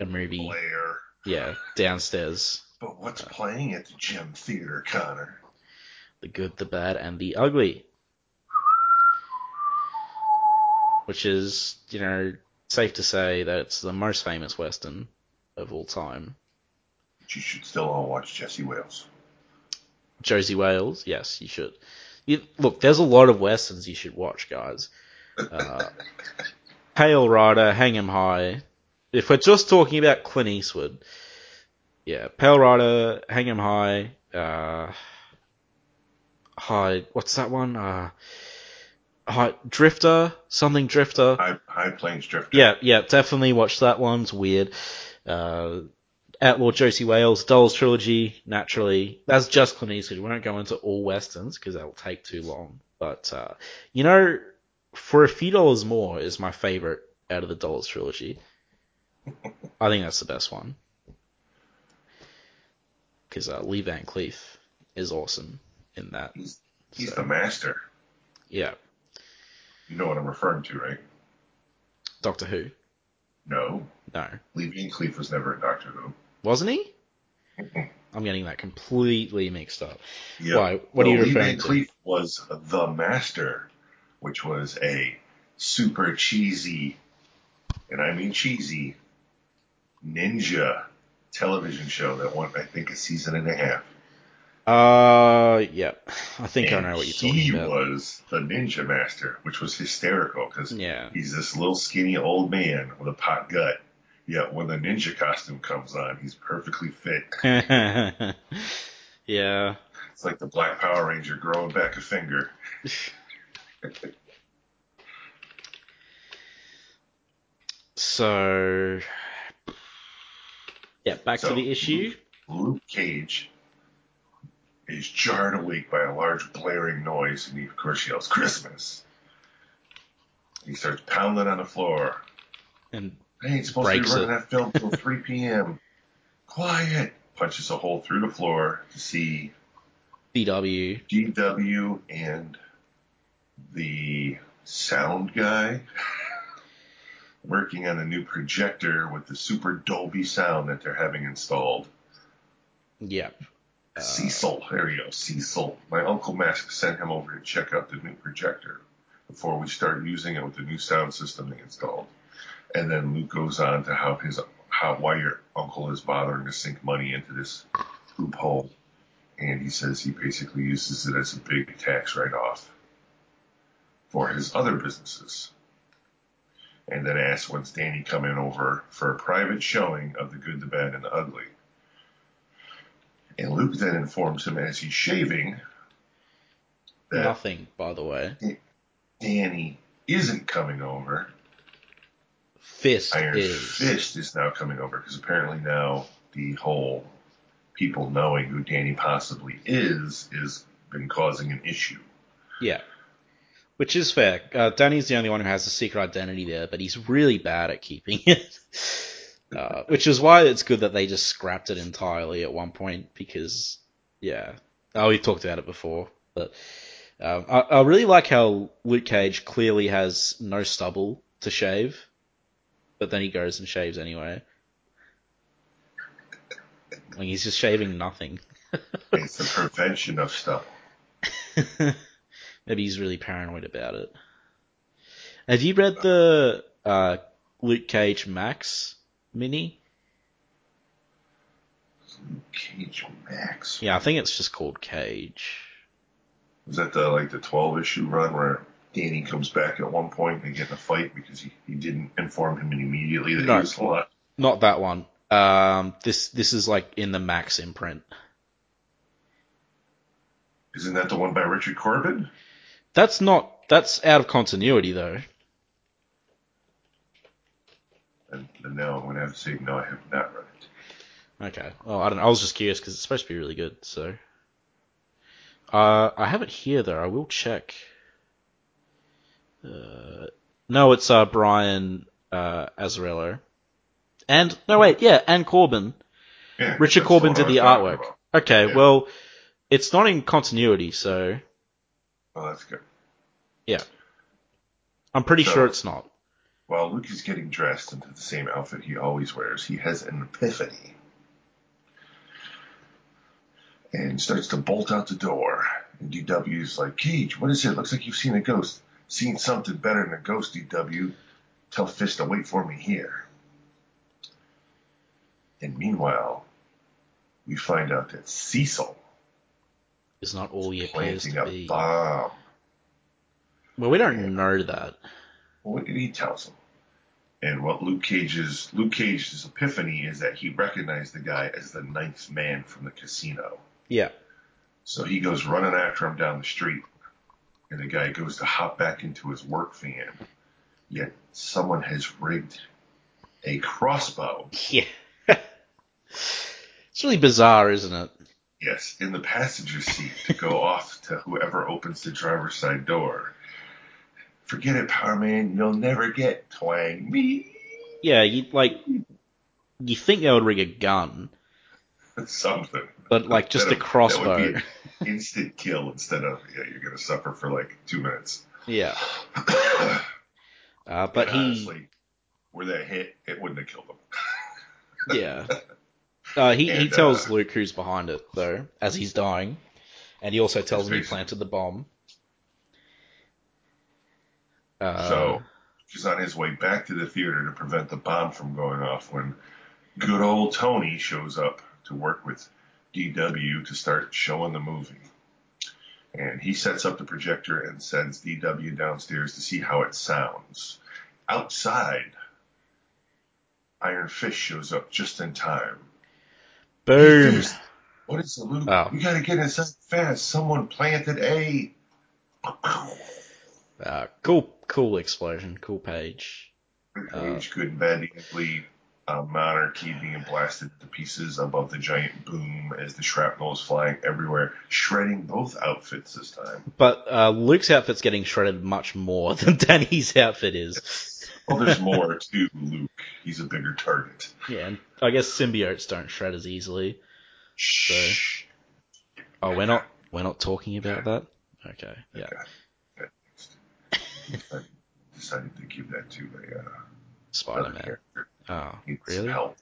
a movie. Blair. Yeah, downstairs. But what's playing at the Gem Theater, Connor? The good, the bad, and the ugly. Which is, you know, safe to say that it's the most famous Western of all time. But you should still all watch Jesse Wales. Josie Wales, yes, you should. You, look, there's a lot of westerns you should watch, guys. Uh, Pale Rider, Hang 'Em High. If we're just talking about Clint Eastwood, yeah, Pale Rider, Hang 'Em High, uh, High, what's that one? Uh, High, Drifter, something Drifter. High, High Plains Drifter. Yeah, yeah, definitely watch that one. It's weird. Uh, Outlaw Josie Wales, Dollars Trilogy, naturally. That's just Clint Eastwood. We won't go into all westerns because that will take too long. But, uh, you know, for a few dollars more is my favorite out of the Dollars Trilogy. I think that's the best one. Because uh, Lee Van Cleef is awesome in that. He's, he's So- the master. Yeah. You know what I'm referring to, right? Doctor Who? No. No. Lee Van Cleef was never in Doctor Who. Wasn't he? I'm getting that completely mixed up. Yeah. Why? What are No, you Lee referring Van to? Cleef was the master, which was a super cheesy, and I mean cheesy, ninja television show that went, I think, a season and a half. Uh, yeah. I think I know what you're talking about. He was the ninja master, which was hysterical because Yeah. he's this little skinny old man with a pot gut. Yet when the ninja costume comes on, he's perfectly fit. yeah. It's like the Black Power Ranger growing back a finger. So, yeah, back to the issue. Luke Cage is jarred awake by a large blaring noise, and he, of course, yells, Christmas! He starts pounding on the floor. And I ain't supposed to be running it. that film till 3 p.m. Quiet! Punches a hole through the floor to see DW. DW and the sound guy working on a new projector with the super Dolby sound that they're having installed. Yep. Uh, Cecil, there you go, Cecil. My uncle Max sent him over to check out the new projector before we start using it with the new sound system they installed. And then Luke goes on to how his how why your uncle is bothering to sink money into this loophole, and he says he basically uses it as a big tax write-off for his other businesses. And then asks when's Danny coming over for a private showing of the good, the bad, and the ugly. And Luke then informs him as he's shaving that Nothing, by the way. Danny isn't coming over. Fist Iron is. Fist is now coming over because apparently now the whole people knowing who Danny possibly is is been causing an issue. Yeah. Which is fair. Uh, Danny's the only one who has a secret identity there, but he's really bad at keeping it. Uh, which is why it's good that they just scrapped it entirely at one point because, yeah. Oh, we talked about it before, but um, I, I really like how Luke Cage clearly has no stubble to shave, but then he goes and shaves anyway. Like he's just shaving nothing. It's the prevention of stuff. Maybe he's really paranoid about it. Have you read the uh, Luke Cage Max mini? Luke Cage Max. Yeah, I think it's just called Cage. Was that the like the twelve issue run where Danny comes back at one point and they get in a fight because he, he didn't inform him immediately that No. he was a lot. Not that one. Um, this this is like in the Max imprint. Isn't that the one by Richard Corben? That's not. That's out of continuity though. And, and now I'm gonna have to say no, I have not read it. Okay. Well, I don't. know. I was just curious because it's supposed to be really good. So. Uh, I have it here though. I will check. Uh, no, it's uh Brian uh Azzarello. And no wait, yeah, and Corben. Yeah, Richard Corben did the artwork. about. Okay, Yeah. well, it's not in continuity, so Oh, that's good. Yeah. I'm pretty So- sure it's not. While Luke is getting dressed into the same outfit he always wears, he has an epiphany and starts to bolt out the door. And DW's like, Cage, what is it? Looks like you've seen a ghost. Seen something better than a ghost, DW. Tell Fist to wait for me here. And meanwhile, we find out that Cecil It's not all he appears to be. bomb. Well, we don't know that. What did he tells him? And what Luke Cage's Luke Cage's epiphany is that he recognized the guy as the ninth man from the casino. Yeah. So he goes running after him down the street, and the guy goes to hop back into his work van. Yet someone has rigged a crossbow, Yeah. it's really bizarre, isn't it? Yes, in the passenger seat to go off to whoever opens the driver's side door. Forget it, Power Man. You'll never get twang me. Yeah, you like you think they would rig a gun, Something. but like just a That- that crossbow. would be an instant kill instead of yeah, you're gonna suffer for like two minutes. Yeah. Uh, but And he, honestly, where that hit, it wouldn't have killed him. yeah. Uh, he he tells uh, Luke who's behind it though, as he's dying, and he also tells him he planted the bomb. Uh, so he's on his way back to the theater to prevent the bomb from going off when good old Tony shows up to work with DW to start showing the movie. And he sets up the projector and sends DW downstairs to see how it sounds. Outside, Iron Fist shows up just in time. Boom. What is the loop? Oh. We gotta get inside fast. Someone planted a. Uh, cool, cool explosion, cool page. Page, good and bad, the ugly uh, monarchy being blasted to pieces above the giant boom as the shrapnel is flying everywhere, shredding both outfits this time. But uh, Luke's outfit's getting shredded much more than Danny's outfit is. Well, there's more to Luke. He's a bigger target. Yeah, and I guess symbiotes don't shred as easily. Shh. Oh, we're not we're not talking about that. Okay, yeah. Okay. I decided to give that to a uh, Spider-Man. Oh, Needs really? help.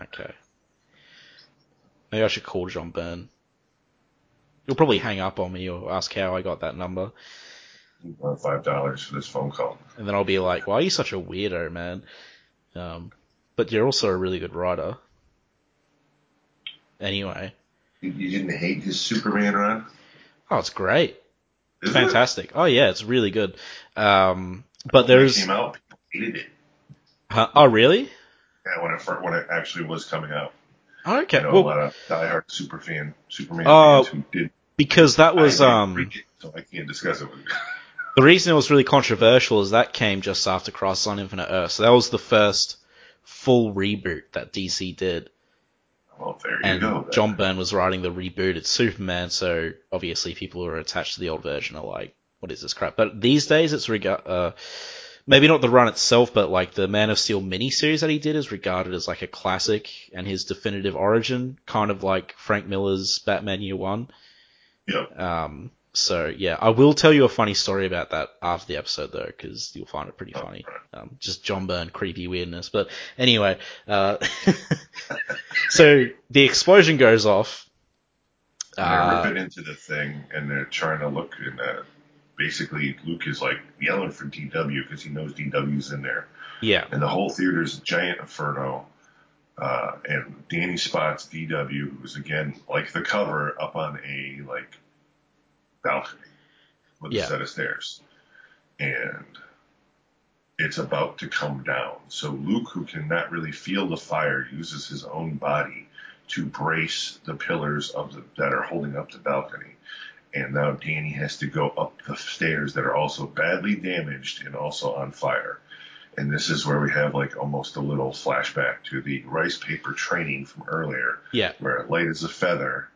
Okay. Maybe I should call John Byrne. He'll probably hang up on me or ask how I got that number, want five dollars for this phone call. and then I'll be like, "Why are you such a weirdo, man?" Um, but you're also a really good writer. Anyway, You, you didn't hate his Superman run? oh, it's great, Is it? fantastic. Oh yeah, it's really good. Um, but When it there's, came out, people hated it. huh, oh really? Yeah, when it when it actually was coming out. Okay, I know well, a lot of diehard super fan Superman Oh, fans who did. because that was I um. it, so I can't discuss it with you. The reason it was really controversial is that came just after Crisis on Infinite Earth. So that was the first full reboot that DC did. Well, there you And go. then. John Byrne was writing the rebooted Superman, so obviously people who are attached to the old version are like, what is this crap? But these days it's rega- uh, maybe not the run itself, but like the Man of Steel miniseries that he did is regarded as like a classic and his definitive origin, kind of like Frank Miller's Batman Year One. Yep. Um, so yeah, I will tell you a funny story about that after the episode though, because you'll find it pretty funny. Um, just John Byrne creepy weirdness. But anyway, uh, so the explosion goes off. And they're Uh, ripping into the thing, and they're trying to look. And uh, basically, Luke is like yelling for DW because he knows DW's in there. yeah, and the whole theater's a giant inferno. Uh, and Danny spots DW, who's again like the cover up on a like balcony with Yeah. a set of stairs, and it's about to come down. So Luke, who cannot really feel the fire, uses his own body to brace the pillars of the that are holding up the balcony. And now Danny has to go up the stairs that are also badly damaged and also on fire. And this is where we have like almost a little flashback to the rice paper training from earlier, yeah, where light as a feather,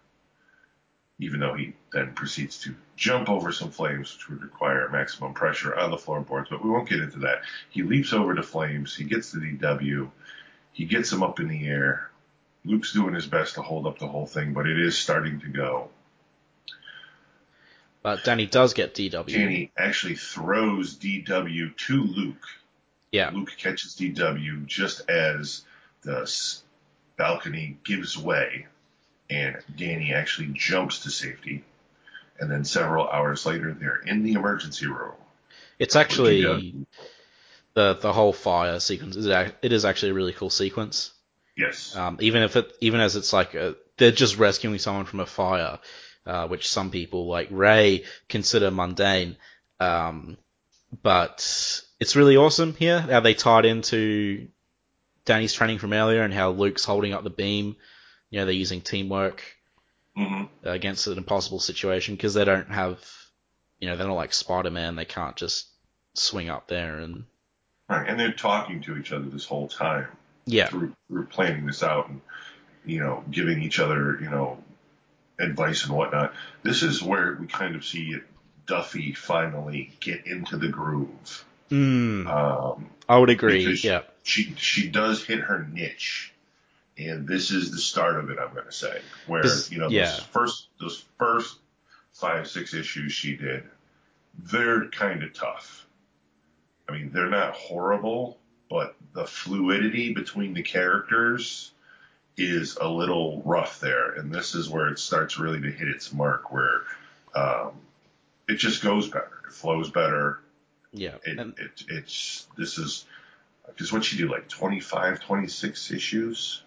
even though he then proceeds to jump over some flames, which would require maximum pressure on the floorboards, but we won't get into that. He leaps over the flames, he gets the DW, he gets him up in the air. Luke's doing his best to hold up the whole thing, but it is starting to go. but Danny does get DW. Danny actually throws DW to Luke. Yeah, Luke catches DW just as the balcony gives way, and Danny actually jumps to safety. And then several hours later, they're in the emergency room. it's actually the the whole fire sequence. Is it is actually a really cool sequence. yes, Um, even if it, even as it's like a, they're just rescuing someone from a fire, uh, which some people like Ray consider mundane. Um, but it's really awesome here how they tied into Danny's training from earlier and how Luke's holding up the beam. You know, they're using teamwork hmm against an impossible situation because they don't have, you know, they're not like Spider-Man. They can't just swing up there and right. And they're talking to each other this whole time yeah, through, through planning this out and you know giving each other you know advice and whatnot. This is where we kind of see Duffy finally get into the groove. mm, Um, I would agree. Yeah, she she does hit her niche, and this is the start of it. I'm going to say where This- you know yeah. those first those first five six issues she did, they're kind of tough. I mean, they're not horrible, but the fluidity between the characters is a little rough there, and this is where it starts really to hit its mark, where um, it just goes better, it flows better, yeah, it, and it, it's this is Because what she did, like 25, 26 issues?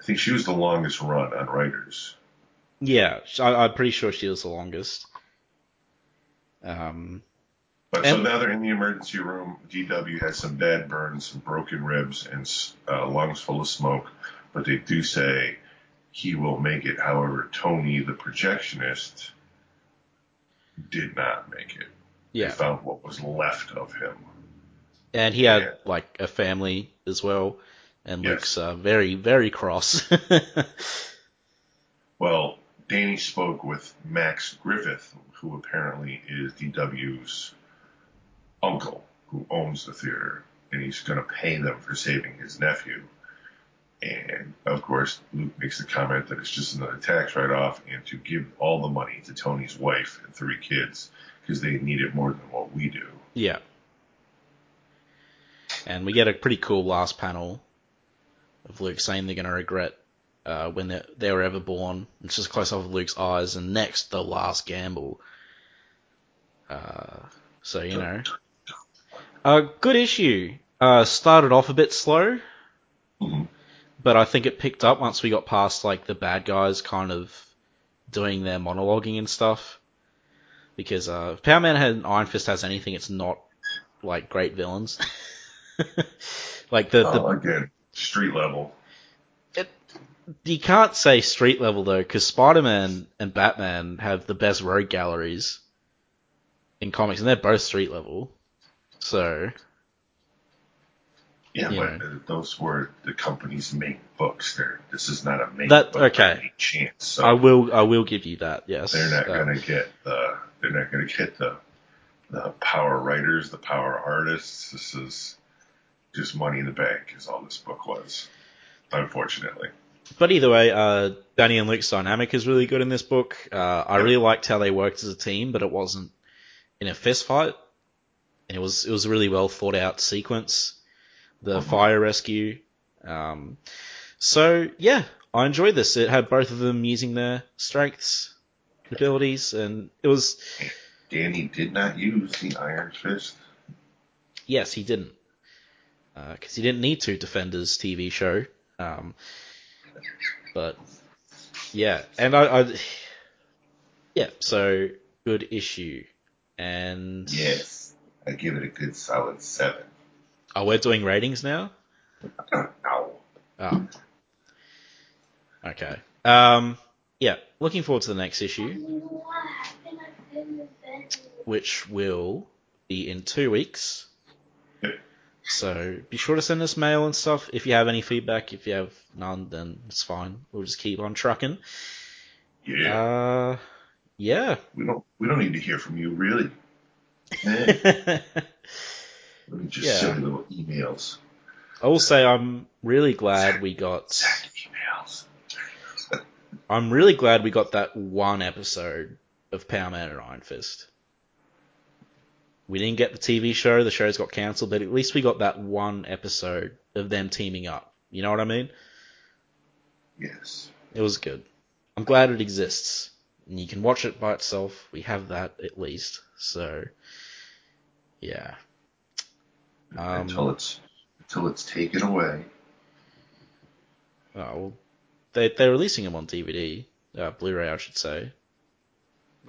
I think she was the longest run on writers. Yeah, I, I'm pretty sure she was the longest. Um, But so now they're in the emergency room. DW has some bad burns, some broken ribs, and uh, lungs full of smoke. But they do say he will make it. However, Tony, the projectionist, did not make it. They yeah, found what was left of him. and he had like a family as well, and Yes. Luke's uh, very very cross. Well, Danny spoke with Max Griffith, who apparently is DW's uncle, who owns the theater, and he's going to pay them for saving his nephew. And of course, Luke makes the comment that it's just another tax write off and to give all the money to Tony's wife and three kids because they need it more than what we do. yeah, and we get a pretty cool last panel of Luke saying they're going to regret uh, when they they were ever born. It's just close up of Luke's eyes, and next the last gamble. Uh, so you know, a good issue. Uh, started off a bit slow, Mhm. but I think it picked up once we got past like the bad guys kind of doing their monologuing and stuff. Because uh, if Power Man and Iron Fist has anything, it's not like great villains. like the, the Uh, again, street level. you can't say street level though, because Spider-Man and Batman have the best rogue galleries in comics, and they're both street level. So Yeah, but uh, those were the company's main books. They're, this is not a main That- book okay. chance. So I will, I will give you that. Yes, They're not Um, going to get the. They're not going to get the the power writers, the power artists. This is just money in the bank, is all this book was. Unfortunately, But either way, uh, Danny and Luke's dynamic is really good in this book. Uh, I really liked how they worked as a team, but it wasn't in a fist fight. It was it was a really well thought out sequence. The Mhm. fire rescue. Um, so yeah, I enjoyed this. It had both of them using their strengths, abilities, and it was Danny did not use the Iron Fist. yes, he didn't because he didn't need to defend his TV show. Um, but yeah, and I, I yeah, so good issue, and Yes, I give it a good solid seven. oh, we're doing ratings now. Ow. Oh, okay. Um, yeah, looking forward to the next issue, which will be in two weeks. So be sure to send us mail and stuff if you have any feedback. If you have none, then it's fine. We'll just keep on trucking. Yeah, Uh, yeah. we don't we don't need to hear from you really. Eh, let me just Yeah. silly little emails. I will say I'm really glad we got. Emails. I'm really glad we got that one episode of Power Man and Iron Fist. We didn't get the TV show, the shows got cancelled, but at least we got that one episode of them teaming up. You know what I mean? Yes. It was good. I'm glad it exists. And you can watch it by itself. We have that at least. So, yeah. Um, until it's until it's taken away. Oh, well, they, they're releasing them on DVD. Uh, Blu-ray, I should say.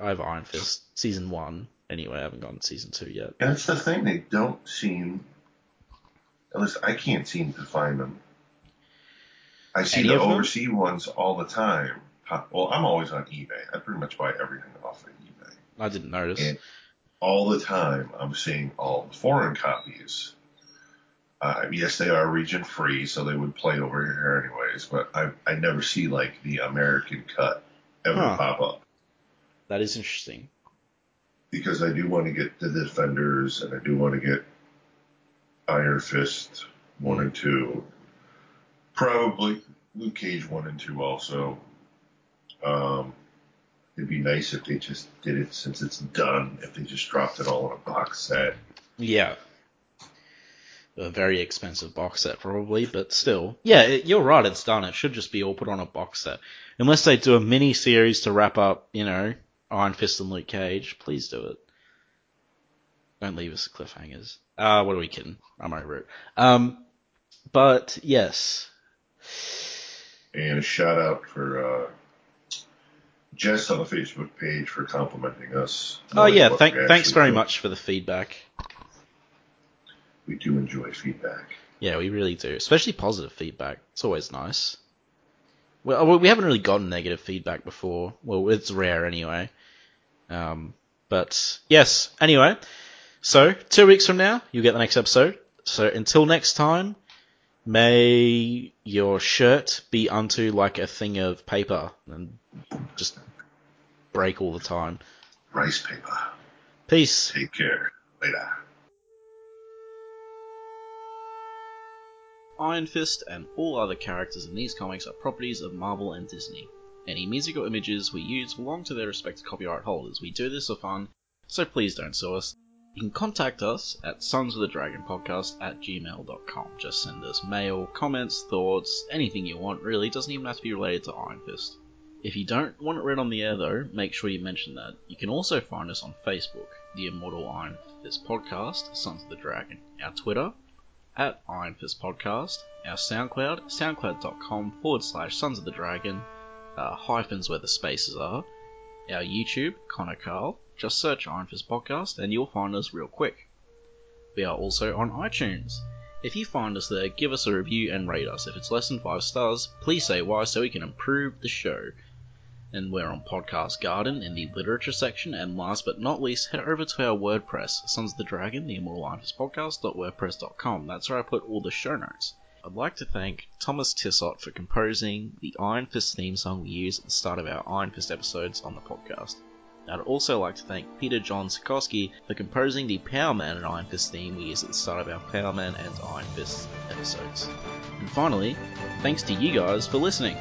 I have Iron Fist Season 1. Anyway, I haven't gotten Season 2 yet. And that's the thing; they don't seem. At least I can't seem to find them. I see Any the overseas ones all the time. Well, I'm always on eBay. I pretty much buy everything off of eBay. I didn't notice. And all the time, I'm seeing all the foreign copies. Uh, yes, they are region free, so they would play over here anyways. But I I never see like the American cut ever Huh. pop up That is interesting. Because I do want to get the Defenders and I do want to get Iron Fist one and two, probably Luke Cage one and two also. Um, it'd be nice if they just did it since it's done. If they just dropped it all in a box set. Yeah. A very expensive box set, probably, but still. Yeah, it, you're right, it's done. It should just be all put on a box set. Unless they do a mini series to wrap up, you know, Iron Fist and Luke Cage, please do it. Don't leave us cliffhangers. Uh, what are we kidding? I'm over it. Um, but yes, And a shout out for uh, Jess on the Facebook page for complimenting us. oh yeah, thank, thanks very do. much for the feedback. We do enjoy feedback. Yeah, we really do, especially positive feedback. It's always nice. Well, we haven't really gotten negative feedback before. Well, it's rare anyway. Um, but yes, anyway. So two weeks from now, you'll get the next episode. So until next time, may your shirt be unto like a thing of paper and just break all the time. Rice paper. Peace. Take care. Later. Iron Fist and all other characters in these comics are properties of Marvel and Disney. Any music or images we use belong to their respective copyright holders. We do this for fun, so please don't sue us. You can contact us at sons of the dragon podcast at gmail.com. Just send us mail, comments, thoughts, anything you want really. It doesn't even have to be related to Iron Fist. If you don't want it read on the air though, make sure you mention that. You can also find us on Facebook, the Immortal Iron Fist podcast, Sons of the Dragon. Our Twitter, at Iron Fist Podcast, our SoundCloud, soundcloud.com forward slash Sons of the Dragon, uh, hyphens where the spaces are, our YouTube, Connor Carl, just search Iron Fist Podcast and you'll find us real quick. We are also on iTunes. If you find us there, give us a review and rate us. If it's less than 5 stars, please say why so we can improve the show. And we're on Podcast Garden in the literature section. And last but not least, head over to our WordPress, Sons of the Dragon, the Immortal Iron Fist Podcast.wordpress.com. That's where I put all the show notes. I'd like to thank Thomas Tissot for composing the Iron Fist theme song we use at the start of our Iron Fist episodes on the podcast. I'd also like to thank Peter John Sikorsky for composing the Power Man and Iron Fist theme we use at the start of our Power Man and Iron Fist episodes. And finally, thanks to you guys for listening.